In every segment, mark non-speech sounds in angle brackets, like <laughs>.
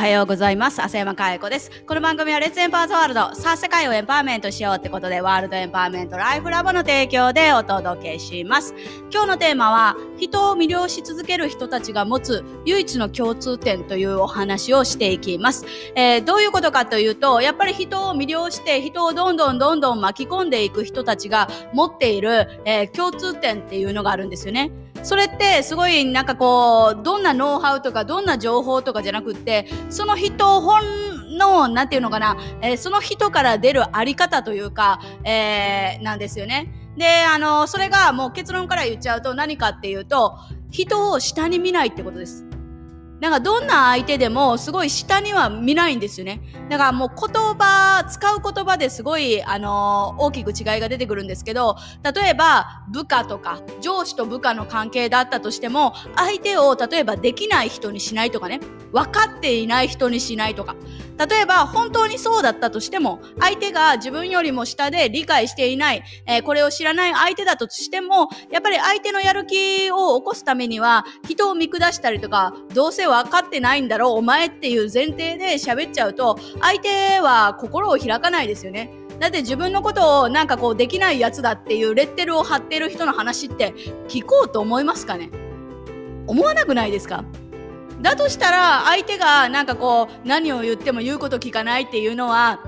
はようございます。浅山かえ子です。この番組はレッツエンパワーズワールド。さあ、世界をエンパワーメントしようってことで、ワールドエンパワーメントライフラボの提供でお届けします。今日のテーマは、人を魅了し続ける人たちが持つ唯一の共通点というお話をしていきます。えーどういうことかというと、やっぱり人を魅了して、人をどんどんどんどん巻き込んでいく人たちが持っている、えー共通点っていうのがあるんですよね。それってすごいなんかこうどんなノウハウとかどんな情報とかじゃなくってその人本の何て言うのかな、えーその人から出るあり方というか、えーなんですよね。であのそれがもう結論から言っちゃうと何かっていうと人を下に見ないってことです。なんかどんな相手でもすごい下には見ないんですよね。だからもう言葉、使う言葉ですごい、あのー大きく違いが出てくるんですけど、例えば部下とか上司と部下の関係だったとしても、相手を例えばできない人にしないとかね、分かっていない人にしないとか、例えば本当にそうだったとしても、相手が自分よりも下で理解していない、えーこれを知らない相手だとしても、やっぱり相手のやる気を起こすためには、人を見下したりとか、どうせ分かってないんだろう、お前っていう前提で喋っちゃうと、相手は心を開かないですよね。だって自分のことをなんかこうできないやつだっていうレッテルを貼ってる人の話って聞こうと思いますかね？思わなくないですか？だとしたら相手がなんかこう何を言っても言うこと聞かないっていうのは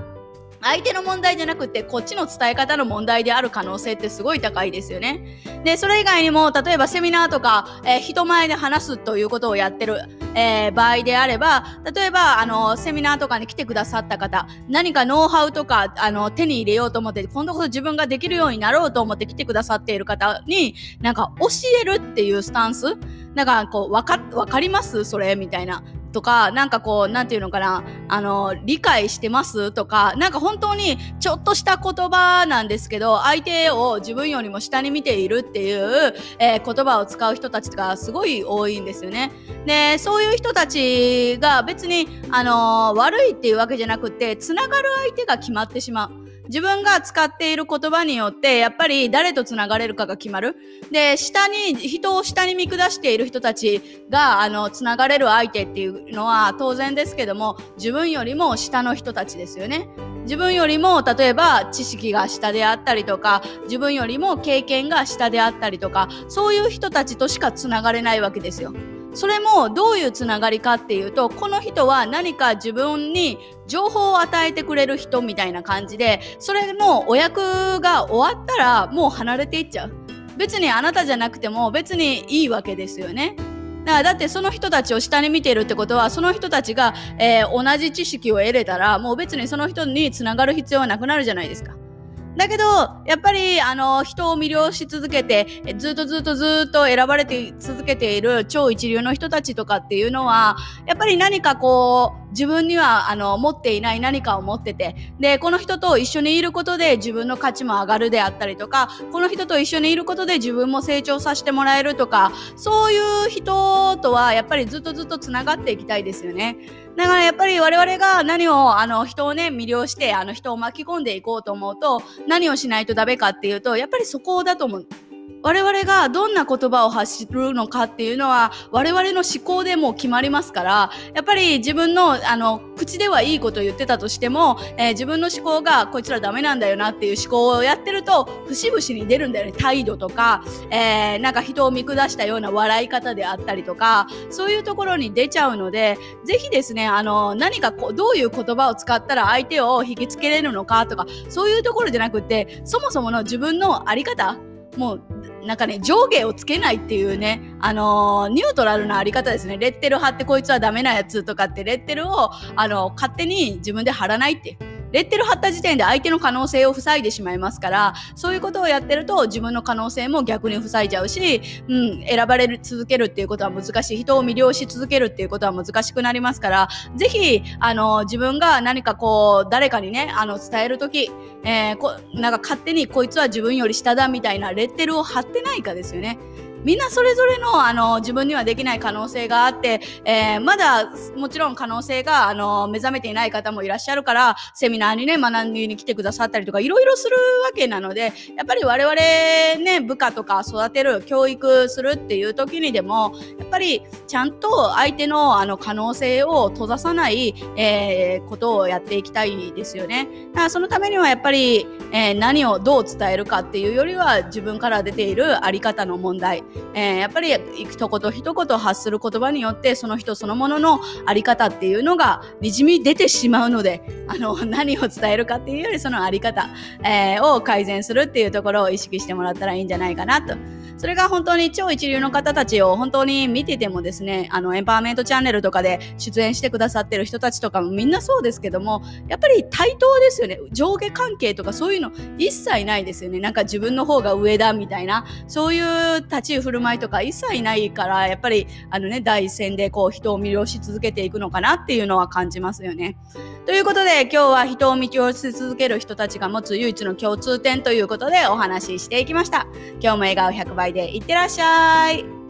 相手の問題じゃなくてこっちの伝え方の問題である可能性ってすごい高いですよね。でそれ以外にも例えばセミナーとか、えー人前で話すということをやってる、えー場合であれば例えばあのセミナーとかに来てくださった方何かノウハウとかあの手に入れようと思って今度こそ自分ができるようになろうと思って来てくださっている方になんか教えるっていうスタンスなんかこうわかわかります？それ？みたいな。とか、なんかこう、なんていうのかな、あの、理解してますとか、なんか本当にちょっとした言葉なんですけど、相手を自分よりも下に見ているっていう、えー言葉を使う人たちがすごい多いんですよね。で、そういう人たちが別に、あの悪いっていうわけじゃなくて、つながる相手が決まってしまう。自分が使っている言葉によって、やっぱり誰と繋がれるかが決まる。で、下に、人を下に見下している人たちが、あの、繋がれる相手っていうのは当然ですけども、自分よりも下の人たちですよね。自分よりも、例えば知識が下であったりとか、自分よりも経験が下であったりとか、そういう人たちとしか繋がれないわけですよ。それもどういうつながりかっていうとこの人は何か自分に情報を与えてくれる人みたいな感じでそれのお役が終わったらもう離れていっちゃう。別にあなたじゃなくても別にいいわけですよね。だからだってその人たちを下に見てるってことはその人たちが、えー同じ知識を得れたらもう別にその人につながる必要はなくなるじゃないですか。だけど、やっぱり、あの、人を魅了し続けて、ずっとずっとずっと選ばれて続けている超一流の人たちとかっていうのは、やっぱり何かこう、自分には、あの、持っていない何かを持ってて、で、この人と一緒にいることで自分の価値も上がるであったりとか、この人と一緒にいることで自分も成長させてもらえるとか、そういう人とは、やっぱりずっとずっと繋がっていきたいですよね。だからやっぱり我々が何をあの人をね魅了してあの人を巻き込んでいこうと思うと何をしないとダメかっていうとやっぱりそこだと思う。我々がどんな言葉を発するのかっていうのは我々の思考でも決まりますからやっぱり自分のあの口ではいいこと言ってたとしても、えー自分の思考がこいつらダメなんだよなっていう思考をやってると節々に出るんだよね。態度とか、えーなんか人を見下したような笑い方であったりとかそういうところに出ちゃうのでぜひですねあの何かこうどういう言葉を使ったら相手を引きつけれるのかとかそういうところじゃなくてそもそもの自分のあり方もうなんかね上下をつけないっていうねあのーニュートラルなあり方ですね。レッテル貼ってこいつはダメなやつとかってレッテルをあの勝手に自分で貼らないって。レッテル貼った時点で相手の可能性を塞いでしまいますからそういうことをやってると自分の可能性も逆に塞いじゃうし、うん、選ばれる続けるっていうことは難しい人を魅了し続けるっていうことは難しくなりますからぜひあの自分が何かこう誰かにねあの伝える時、えーこなんか勝手にこいつは自分より下だみたいなレッテルを貼ってないかですよね。みんなそれぞれのあの自分にはできない可能性があって、えー、まだもちろん可能性があの目覚めていない方もいらっしゃるからセミナーにね学びに来てくださったりとかいろいろするわけなのでやっぱり我々ね部下とか育てる教育するっていう時にでもやっぱりちゃんと相手のあの可能性を閉ざさない、えー、ことをやっていきたいですよね。だからそのためにはやっぱり、えー、何をどう伝えるかっていうよりは自分から出ているあり方の問題、えー、やっぱり一言一言発する言葉によってその人そのもののあり方っていうのがにじみ出てしまうのであの <laughs> 何を伝えるかっていうよりそのあり方、えー、を改善するっていうところを意識してもらったらいいんじゃないかなと。それが本当に超一流の方たちを本当に見ててもですね、あの、エンパワーメントチャンネルとかで出演してくださってる人たちとかもみんなそうですけども、やっぱり対等ですよね。上下関係とかそういうの一切ないですよね。なんか自分の方が上だみたいな、そういう立ち居振る舞いとか一切ないから、やっぱりあのね、第一線でこう人を魅了し続けていくのかなっていうのは感じますよね。ということで今日は人を魅了し続ける人たちが持つ唯一の共通点ということでお話ししていきました。今日も笑顔100倍でいってらっしゃい。